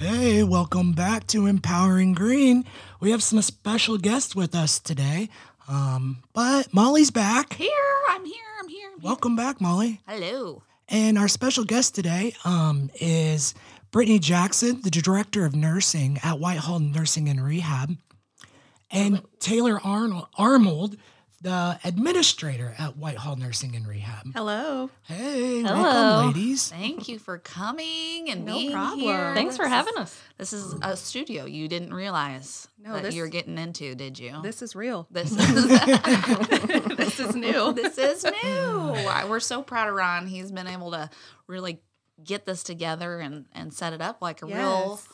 welcome back to Empowering Greene. We have some special guests with us today, um, but Molly's back. Here, I'm here, I'm here. I'm here. Welcome back, Molly. Hello. And our special guest today um, is Brittany Jackson, the director of nursing at Whitehall Nursing and Rehab, and Taylor Arnold, Arnold, the administrator at Whitehall Nursing and Rehab. Hello. Hey, Hello. welcome, ladies. Thank you for coming and No being problem. here. Thanks for having us. This is a studio you didn't realize No, that this- you're getting into, did you? This is real. this is this is new. this is new. We're so proud of Ron. He's been able to really get this together and and set it up like a real Yes.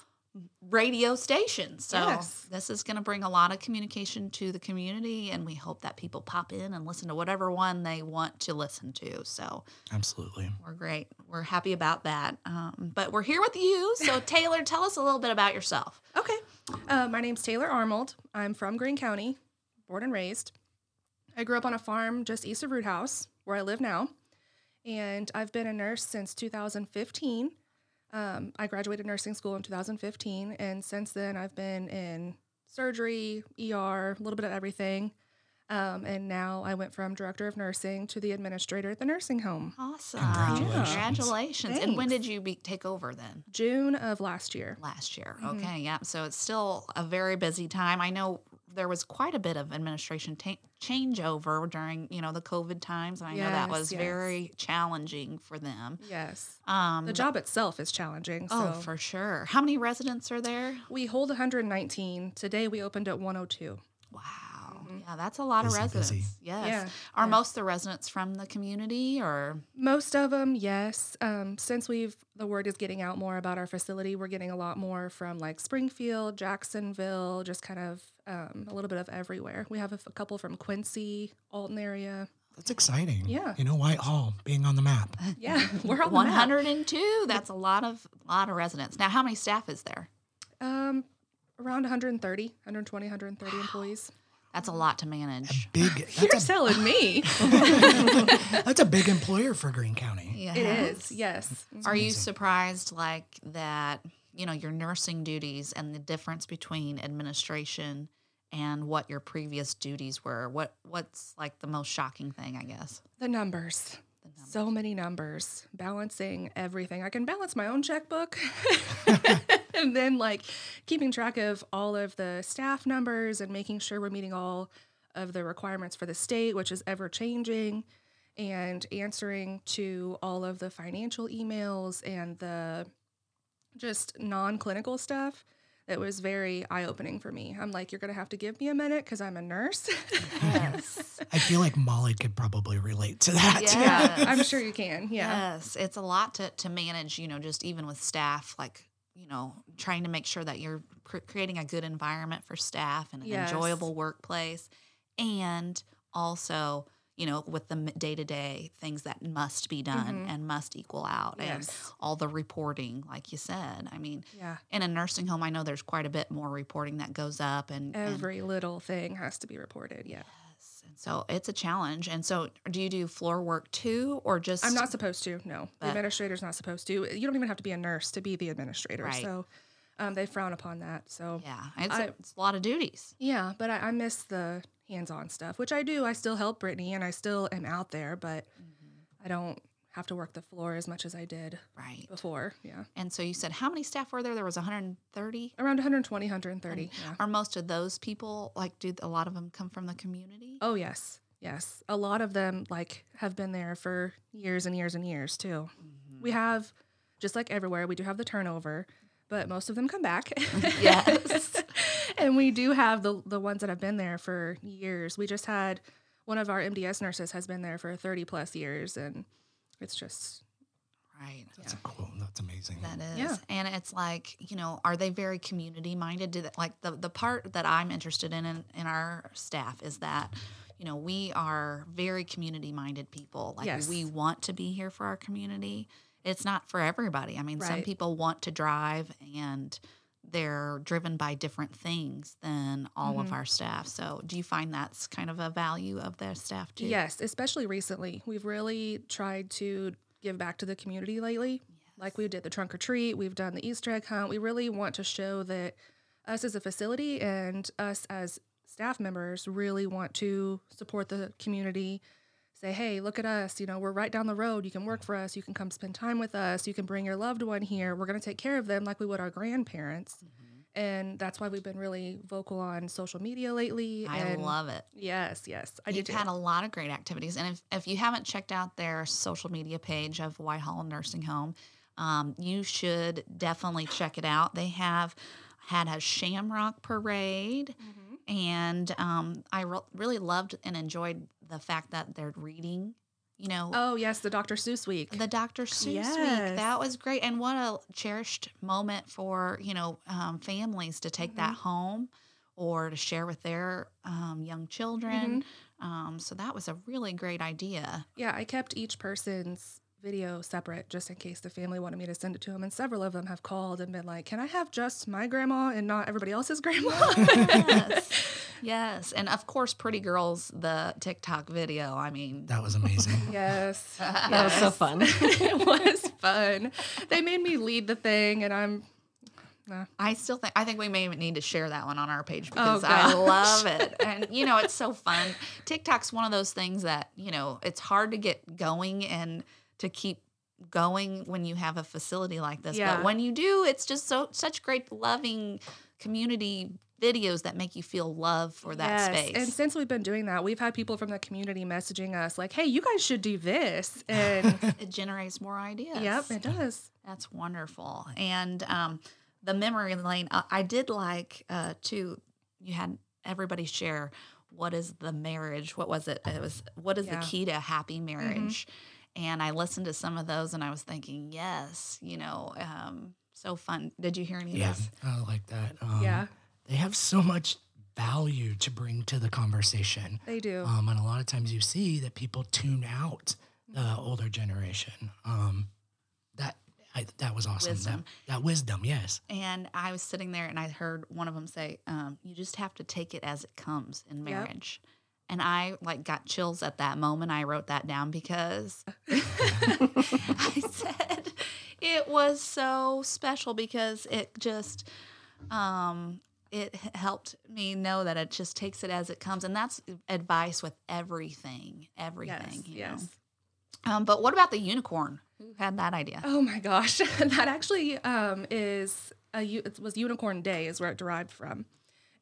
Radio station. So Yes. this is going to bring a lot of communication to the community, and we hope that people pop in and listen to whatever one they want to listen to. So Absolutely. we're great. We're happy about that. Um, but we're here with you. So Taylor, tell us a little bit about yourself. Okay. Uh, my name's Taylor Arnold. I'm from Greene County, born and raised. I grew up on a farm just east of Roodhouse, where I live now. And I've been a nurse since 2015. Um, I graduated nursing school in 2015. And since then, I've been in surgery, ER, a little bit of everything. Um, and now I went from director of nursing to the administrator at the nursing home. Awesome. Congratulations. Congratulations. And when did you be, take over then? June of last year. Last year. Mhm. Okay. Yeah. So it's still a very busy time. I know there was quite a bit of administration ta- changeover during, you know, the COVID times. And I know that was yes. very challenging for them. Yes. Um, The job itself is challenging. Oh, so for sure. How many residents are there? we hold 119. Today we opened at 102. Wow. Mhm. Yeah, that's a lot Busy, of residents. busy. Yes. Yeah, Are yeah. most of the residents from the community or? Most of them, yes. Um, since we've the word is getting out more about our facility, we're getting a lot more from like Springfield, Jacksonville, just kind of um, a little bit of everywhere. We have a, f- a couple from Quincy, Alton area. That's exciting. Yeah. You know, Whitehall being on the map. Yeah, we're on the map. 102. That's a lot of lot of residents. Now, how many staff is there? Um, around 130, 120, 130 employees. That's a lot to manage. Big. You're That's a, telling me. that's a big employer for Greene County. Yeah. it is, yes. Are you surprised like that, you know, your nursing duties and the difference between administration and what your previous duties were? What what's like the most shocking thing, I guess? The numbers. The numbers. So many numbers, balancing everything. I can balance my own checkbook and then like keeping track of all of the staff numbers and making sure we're meeting all of the requirements for the state, which is ever changing, and answering to all of the financial emails and the just non clinical stuff. That was very eye opening for me. I'm like, you're going to have to give me a minute because I'm a nurse. Yes. I feel like Molly could probably relate to that. Yeah. yeah, I'm sure you can. Yeah. Yes, it's a lot to, to manage, you know, just even with staff, like, you know, trying to make sure that you're cr- creating a good environment for staff and an Yes. enjoyable workplace. And also, you know, with the day to day things that must be done Mhm. and must equal out and all the reporting, like you said. I mean, Yeah. in a nursing home, I know there's quite a bit more reporting that goes up and, and Every little thing has to be reported. Yeah. And so it's a challenge. And so, do you do floor work too, or just? I'm not supposed to. No, the administrator's not supposed to. You don't even have to be a nurse to be the administrator. Right. So um, they frown upon that. So Yeah, it's, I- a, it's a lot of duties. yeah, but I, I miss the hands-on stuff, which I do. I still help Brittany, and I still am out there, but I don't have to work the floor as much as I did Right. before. Yeah, And so you said how many staff were there? There was 130. around 120, 130. Yeah. Are most of those people like? Do a lot of them come from the community? Oh yes, yes. A lot of them like have been there for years and years and years too. Mm-hmm. We have, just like everywhere, we do have the turnover, but most of them come back. Yes. and we do have the the ones that have been there for years. We just had one of our MDS nurses has been there for 30 plus years, and it's just Right. That's a cool. That's amazing. That is. Yeah. And it's like, you know, are they very community minded? Do that, like the, the part that I'm interested in, in in our staff is that, you know, we are very community minded people. Like Yes. we want to be here for our community. It's not for everybody. I mean, some people want to drive and they're driven by different things than all of Mhm. our staff. So do you find that's kind of a value of their staff too? yes, especially recently. We've really tried to give back to the community lately. Like we did the trunk or treat, we've done the Easter egg hunt. We really want to show that us as a facility and us as staff members really want to support the community. Say, hey, look at us. You know, we're right down the road. You can work for us. You can come spend time with us. You can bring your loved one here. We're going to take care of them like we would our grandparents. And that's why we've been really vocal on social media lately. I and love it. Yes, yes. I You've do. had a lot of great activities, and if, if you haven't checked out their social media page of Whitehall Nursing Home, um, you should definitely check it out. They have had a Shamrock Parade, and um, I re- really loved and enjoyed the fact that they're reading. You know, Oh, yes, the Dr. Seuss week. the Dr. Seuss week. That was great, and what a cherished moment for you know um, families to take that Mm-hmm. home or to share with their um, young children. Mm-hmm. Um, so that was a really great idea. Yeah, I kept each person's video separate just in case the family wanted me to send it to them. And several of them have called and been like, can I have just my grandma and not everybody else's grandma? Yes, yes, and of course, Pretty Girls, the TikTok video. I mean, That was amazing. yes. That was so fun. it was fun. They made me lead the thing, and I'm. I still think I think we may need to share that one on our page oh, because I love it. And you know, it's so fun. TikTok's one of those things that, you know, it's hard to get going and to keep going when you have a facility like this. Yeah. But when you do, it's just so such great loving community videos that make you feel love for that space. And since we've been doing that, we've had people from the community messaging us like, hey, you guys should do this. And it generates more ideas. yep, it does. That's wonderful. And um, the memory lane, I, I did like uh, too. You had everybody share what is the marriage? What was it? It was what is Yeah. the key to a happy marriage? And I listened to some of those, and I was thinking, yes, you know, um, so fun. Did you hear any Yeah, of this? I like that. Um, Yeah. They have so much value to bring to the conversation. They do. Um, and a lot of times you see that people tune out the older generation. Um, that I, that was awesome. Wisdom. That, that wisdom, yes. And I was sitting there, and I heard one of them say, um, "You just have to take it as it comes in marriage." And I like got chills at that moment. I wrote that down because I said it was so special because it just um it helped me know that it just takes it as it comes and that's advice with everything everything yes. you Yes. know? um but what about the unicorn who had that idea Oh my gosh, that actually um, is a it was Unicorn Day is where it derived from,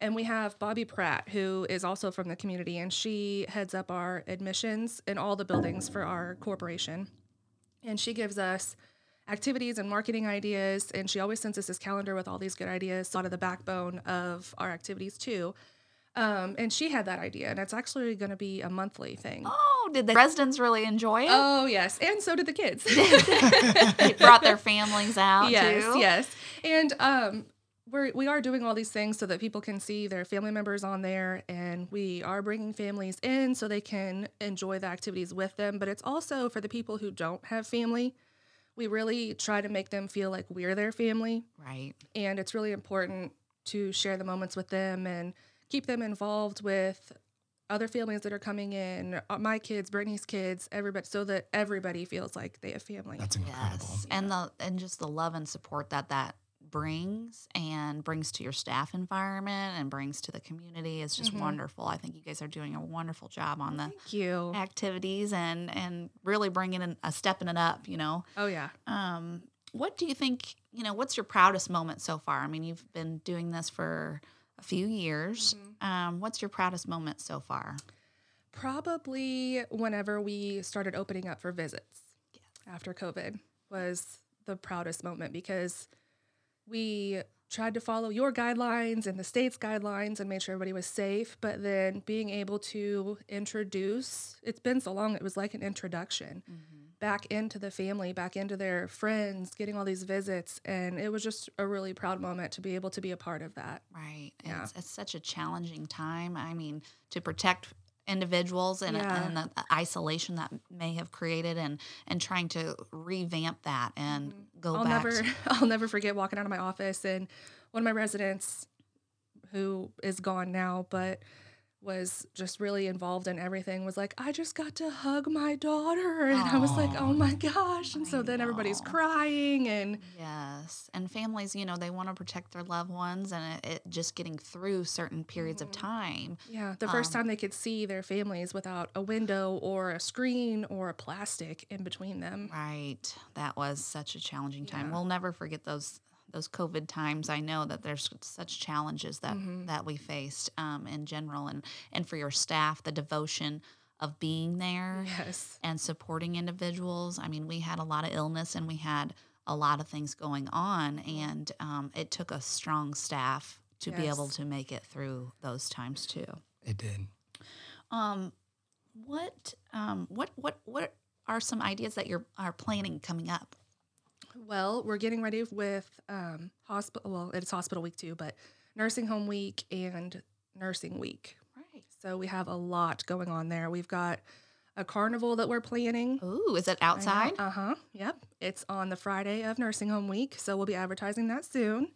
and we have Bobby Pratt who is also from the community, and she heads up our admissions in all the buildings for our corporation, and she gives us activities and marketing ideas, and she always sends us this calendar with all these good ideas, lot of the backbone of our activities too. Um, and she had that idea, and it's actually going to be a monthly thing. oh did the residents really enjoy it Oh yes, and so did the kids. they brought their families out yes, too yes. And um, we're we are doing all these things so that people can see their family members on there, and we are bringing families in so they can enjoy the activities with them. But it's also for the people who don't have family. We really try to make them feel like we're their family, right and it's really important to share the moments with them and keep them involved with other families that are coming in, uh, my kids, Brittany's kids, everybody, so that everybody feels like they have family. That's incredible. Yes, and the and just the love and support that that brings and brings to your staff environment and brings to the community is just Mhm. wonderful. I think you guys are doing a wonderful job on the Thank you. activities and and really bringing in a stepping it up. You know, Oh yeah. um, what do you think? You know, what's your proudest moment so far? I mean, you've been doing this for a few years. Um, what's your proudest moment so far? Probably whenever we started opening up for visits after COVID was the proudest moment because we tried to follow your guidelines and the state's guidelines and made sure everybody was safe. But then being able to introduce, it's been so long, it was like an introduction mm-hmm. back into the family, back into their friends, getting all these visits. And it was just a really proud moment to be able to be a part of that. Right. Yeah. It's, it's such a challenging time. I mean, to protect individuals and, Yeah. and the isolation that may have created and and trying to revamp that and mm-hmm. Go. I'll back. never to- I'll never forget walking out of my office and one of my residents who is gone now, but was just really involved in everything was like i just got to hug my daughter and i was like oh my gosh and I so then everybody's crying and Yes. And families, you know, they want to protect their loved ones and it, it just getting through certain periods of mm-hmm. time. yeah the first um time they could see their families without a window or a screen or a plastic in between them Right. That was such a challenging time. Yeah. We'll never forget those those COVID times. I know that there's such challenges that Mm-hmm. that we faced um, in general, and and for your staff, the devotion of being there yes and supporting individuals. I mean, we had a lot of illness and we had a lot of things going on, and um, it took a strong staff to be able to make it through those times too. It did. Um, what um, what what what are some ideas that you're are planning coming up? Well, we're getting ready with um, hospital. Well, it's hospital week too, but nursing home week and nursing week. Right. So we have a lot going on there. We've got a carnival that we're planning. Ooh, is it outside? Uh huh. Yep. It's on the Friday of nursing home week, so we'll be advertising that soon.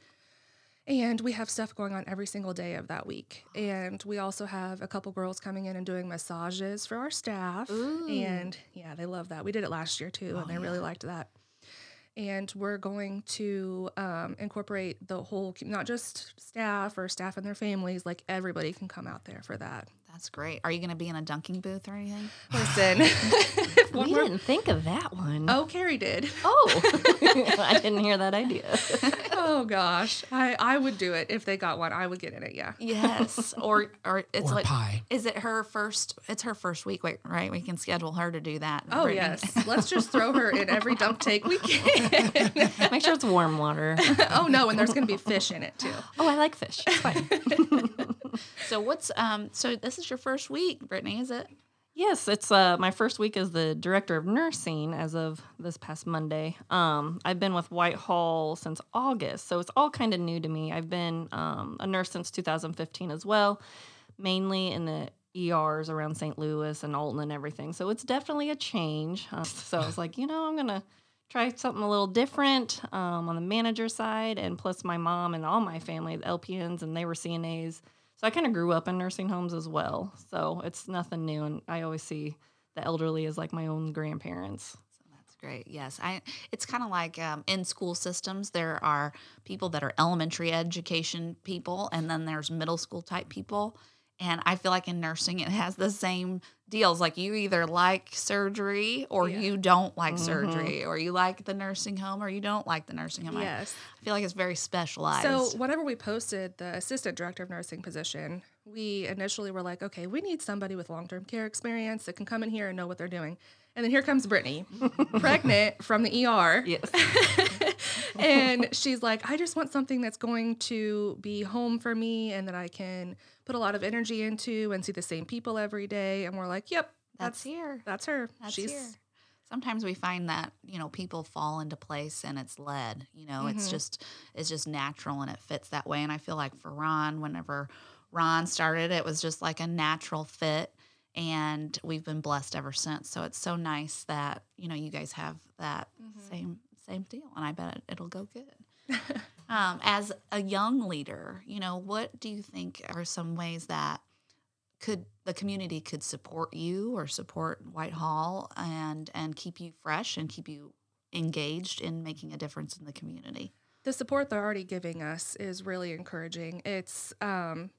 And we have stuff going on every single day of that week. And we also have a couple girls coming in and doing massages for our staff. Ooh. And yeah, they love that. We did it last year too, Oh, and they really liked that. And we're going to um, incorporate the whole, not just staff or staff and their families, like everybody can come out there for that. That's great. Are you going to be in a dunking booth or anything? Listen, we more- didn't think of that one. oh, Carrie did. Oh. I didn't hear that idea. Oh gosh, I I would do it if they got one. I would get in it. Yeah. Yes. or or it's or like pie. is it her first it's her first week, wait, right? We can schedule her to do that. Oh Brittany. yes. Let's just throw her in every dump take we can. Make sure it's warm water. oh no, and there's gonna be fish in it too. Oh, I like fish. It's fine. So what's um so this is your first week, Brittany, is it? Yes, it's uh, my first week as the director of nursing as of this past Monday. Um, I've been with Whitehall since August, so it's all kind of new to me. I've been um, a nurse since 2015 as well, mainly in the ERs around St. Louis and Alton and everything. So it's definitely a change. Uh, so I was like, you know, I'm gonna try something a little different um, on the manager side, and plus my mom and all my family, the LPNs, and they were CNAs. So I kind of grew up in nursing homes as well. So it's nothing new. And I always see the elderly as like my own grandparents. That's great. Yes, I. It's kind of like um, in school systems. There are people that are elementary education people, and then there's middle school type people. And I feel like in nursing, it has the same deals. Like you either like surgery or Yeah. you don't like surgery, or you like the nursing home or you don't like the nursing home. I- Yes. I feel like it's very specialized. So whenever we posted the assistant director of nursing position, we initially were like, okay, we need somebody with long term care experience that can come in here and know what they're doing. And then here comes Brittany, pregnant from the ER. Yes. and she's like, I just want something that's going to be home for me and that I can put a lot of energy into and see the same people every day. And we're like, yep, that's that's here. that's her. That's she's here. Sometimes we find that you know people fall into place and it's led. You know, Mm-hmm. it's just it's just natural and it fits that way. And I feel like for Ron, whenever Ron started, it was just like a natural fit, and we've been blessed ever since. So it's so nice that you know you guys have that Mm-hmm. same same deal, and I bet it, it'll go good. um, as a young leader, you know, what do you think are some ways that could the community could support you or support Whitehall and and keep you fresh and keep you engaged in making a difference in the community? the support they're already giving us is really encouraging. It's um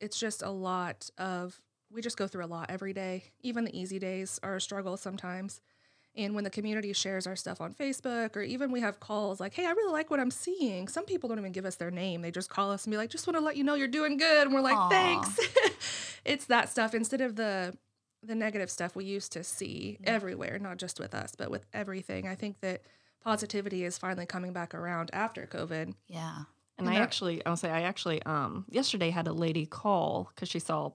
it's just a lot of we just go through a lot every day. Even the easy days are a struggle sometimes. And when the community shares our stuff on Facebook or even we have calls like, "Hey, I really like what I'm seeing." Some people don't even give us their name. They just call us and be like, "Just want to let you know you're doing good." And we're like, Aw. "Thanks." it's that stuff instead of the the negative stuff we used to see everywhere, not just with us, but with everything. I think that positivity is finally coming back around after COVID. Yeah. And And I that- actually, I'll say, I actually, um, yesterday had a lady call because she saw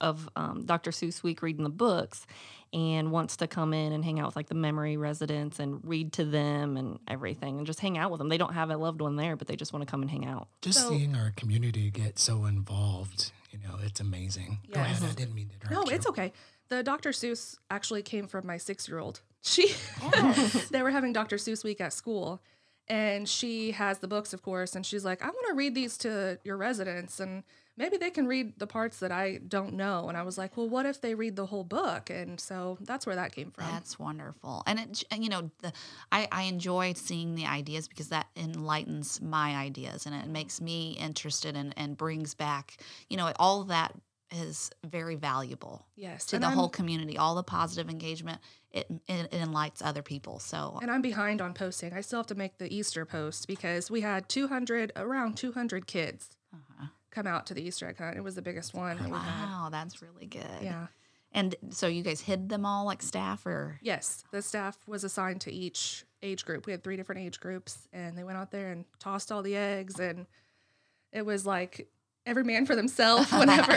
of um, Dr. Seuss Week reading the books and wants to come in and hang out with like the memory residents and read to them and everything and just hang out with them. They don't have a loved one there, but they just want to come and hang out. Just So- seeing our community get so involved, you know, it's amazing. Go ahead. I didn't mean to interrupt No, you. it's okay. The Dr. Seuss actually came from my six year old. She, they were having Dr. Seuss week at school, and she has the books, of course, and she's like, I want to read these to your residents. And maybe they can read the parts that I don't know. And I was like, well, what if they read the whole book? And so that's where that came from. That's wonderful. And it, you know, the, I, I enjoy seeing the ideas because that enlightens my ideas and it makes me interested and, and brings back, you know, all that is very valuable yes. to the I'm- whole community. All the positive engagement, it, it, it enlightens other people. So And I'm behind on posting. I still have to make the Easter post because we had 200, around 200 kids uh-huh. Come out to the Easter egg hunt. It was the biggest one that wow, that's really good. Yeah. And so you guys hid them all like staff or Yes, the staff was assigned to each age group. We had three different age groups, and they went out there and tossed all the eggs, and it was like every man for themselves. Whenever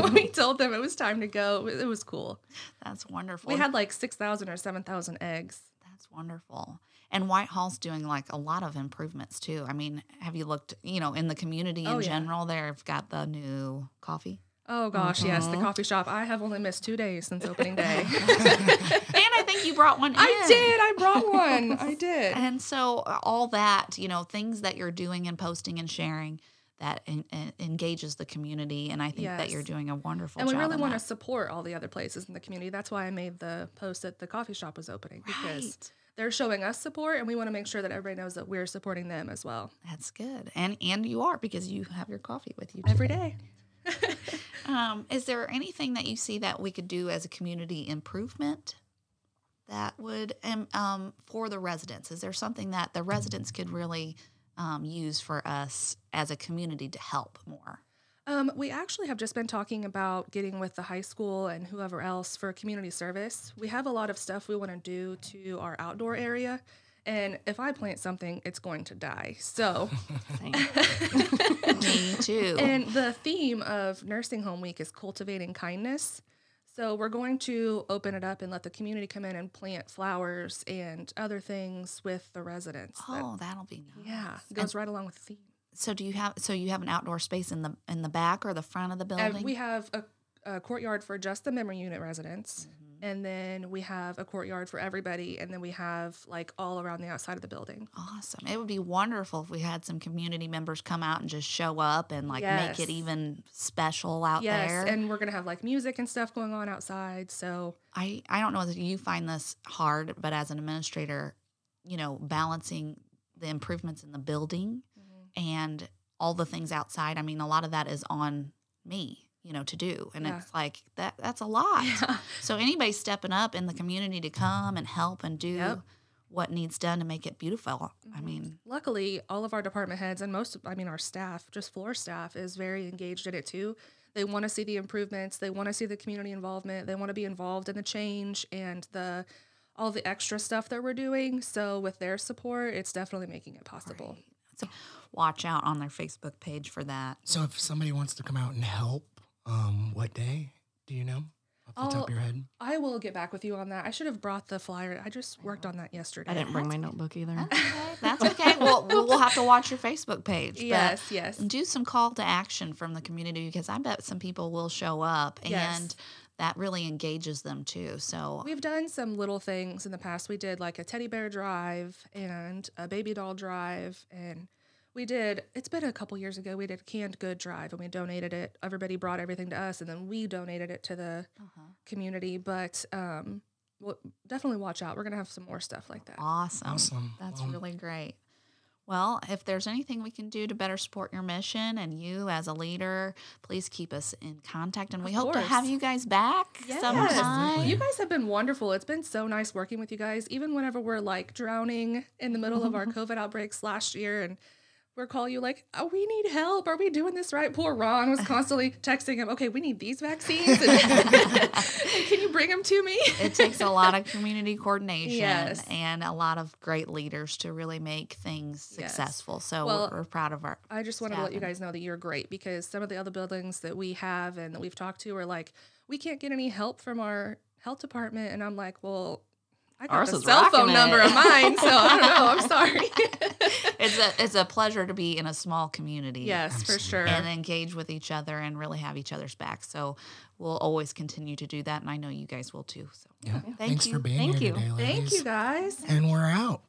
when we told them it was time to go, it was cool. that's wonderful. We had like six thousand or seven thousand eggs. That's wonderful. And Whitehall's doing like a lot of improvements too. I mean, have you looked, you know, in the community in Oh, yeah. general, they've got the new coffee. Oh gosh, yes, Mm-hmm. the coffee shop. I have only missed two days since opening day. and I think you brought one in. I did. I brought one. I did. And so uh, all that, you know, things that you're doing and posting and sharing that en- en- engages the community. And I think that you're doing a wonderful job. And we really want to support all the other places in the community. That's why I made the post that the coffee shop was opening because they're showing us support, and we want to make sure that everybody knows that we're supporting them as well That's good. And and you are because you have your coffee with you. every today. day. Um, is there anything that you see that we could do as a community improvement that would um, um, for the residents? Is there something that the residents could really um, use for us as a community to help more? Um, we actually have just been talking about getting with the high school and whoever else for community service. We have a lot of stuff we want to do to our outdoor area. And if I plant something, it's going to die. So, Me too. and the theme of Nursing Home Week is cultivating kindness. So, we're going to open it up and let the community come in and plant flowers and other things with the residents. oh, that'll be nice. yeah, it goes right along with the theme. So do you have so you have an outdoor space in the in the back or the front of the uh, building? And we have a, a courtyard for just the memory unit residents. Mm-hmm. And then we have a courtyard for everybody. And then we have like all around the outside of the building. Awesome. It would be wonderful if we had some community members come out and just show up and like make it even special out yes. there. And we're going to have like music and stuff going on outside. So, I, I don't know that you find this hard, but as an administrator, you know, balancing the improvements in the building Mm-hmm. and all the things outside. I mean, a lot of that is on me, you know, to do. And Yeah. it's like that that's a lot. So anybody stepping up in the community to come and help and do Yep. what needs done to make it beautiful. I mm-hmm. mean, luckily, all of our department heads and most, I mean, our staff, just floor staff, is very engaged in it too. They want to see the improvements. They want to see the community involvement. They want to be involved in the change and the all the extra stuff that we're doing. So with their support, it's definitely making it possible. so watch out on their Facebook page for that. So if somebody wants to come out and help, um, what day? Do you know off the top of your head? I will get back with you on that. I should have brought the flyer. I just worked on that yesterday. I didn't bring my notebook either. Okay, that's okay. well, we'll have to watch your Facebook page. but Yes, yes. do some call to action from the community because I bet some people will show up Yes. and that really engages them too. So We've done some little things in the past. We did like a teddy bear drive and a baby doll drive and we did it's been a couple years ago we did a canned good drive and we donated it everybody brought everything to us and then we donated it to the community but um well, definitely watch out we're gonna have some more stuff like that awesome. Awesome. That's Well- really great. Well, if there's anything we can do to better support your mission and you as a leader, please keep us in contact. And we Of hope to have you guys back Yes. sometime. You guys have been wonderful. It's been so nice working with you guys. Even whenever we're like drowning in the middle of our COVID outbreaks last year and we're calling you like, oh, we need help. Are we doing this right? Poor Ron was constantly texting him, okay, we need these vaccines. And Can you bring them to me? it takes a lot of community coordination Yes. and a lot of great leaders to really make things Yes. successful. So Well, we're, we're proud of our. I just want to let you guys know that you're great because some of the other buildings that we have and that we've talked to are like, we can't get any help from our health department. And I'm like, well, I got Ours the cell phone rocking number of mine, so I don't know. I'm sorry it's a it's a pleasure to be in a small community. Yes, for sure. And engage with each other and really have each other's back. So we'll always continue to do that, and I know you guys will too. So yeah. Thank Thanks you. for being Thank here you. today. Thank you guys. And we're out.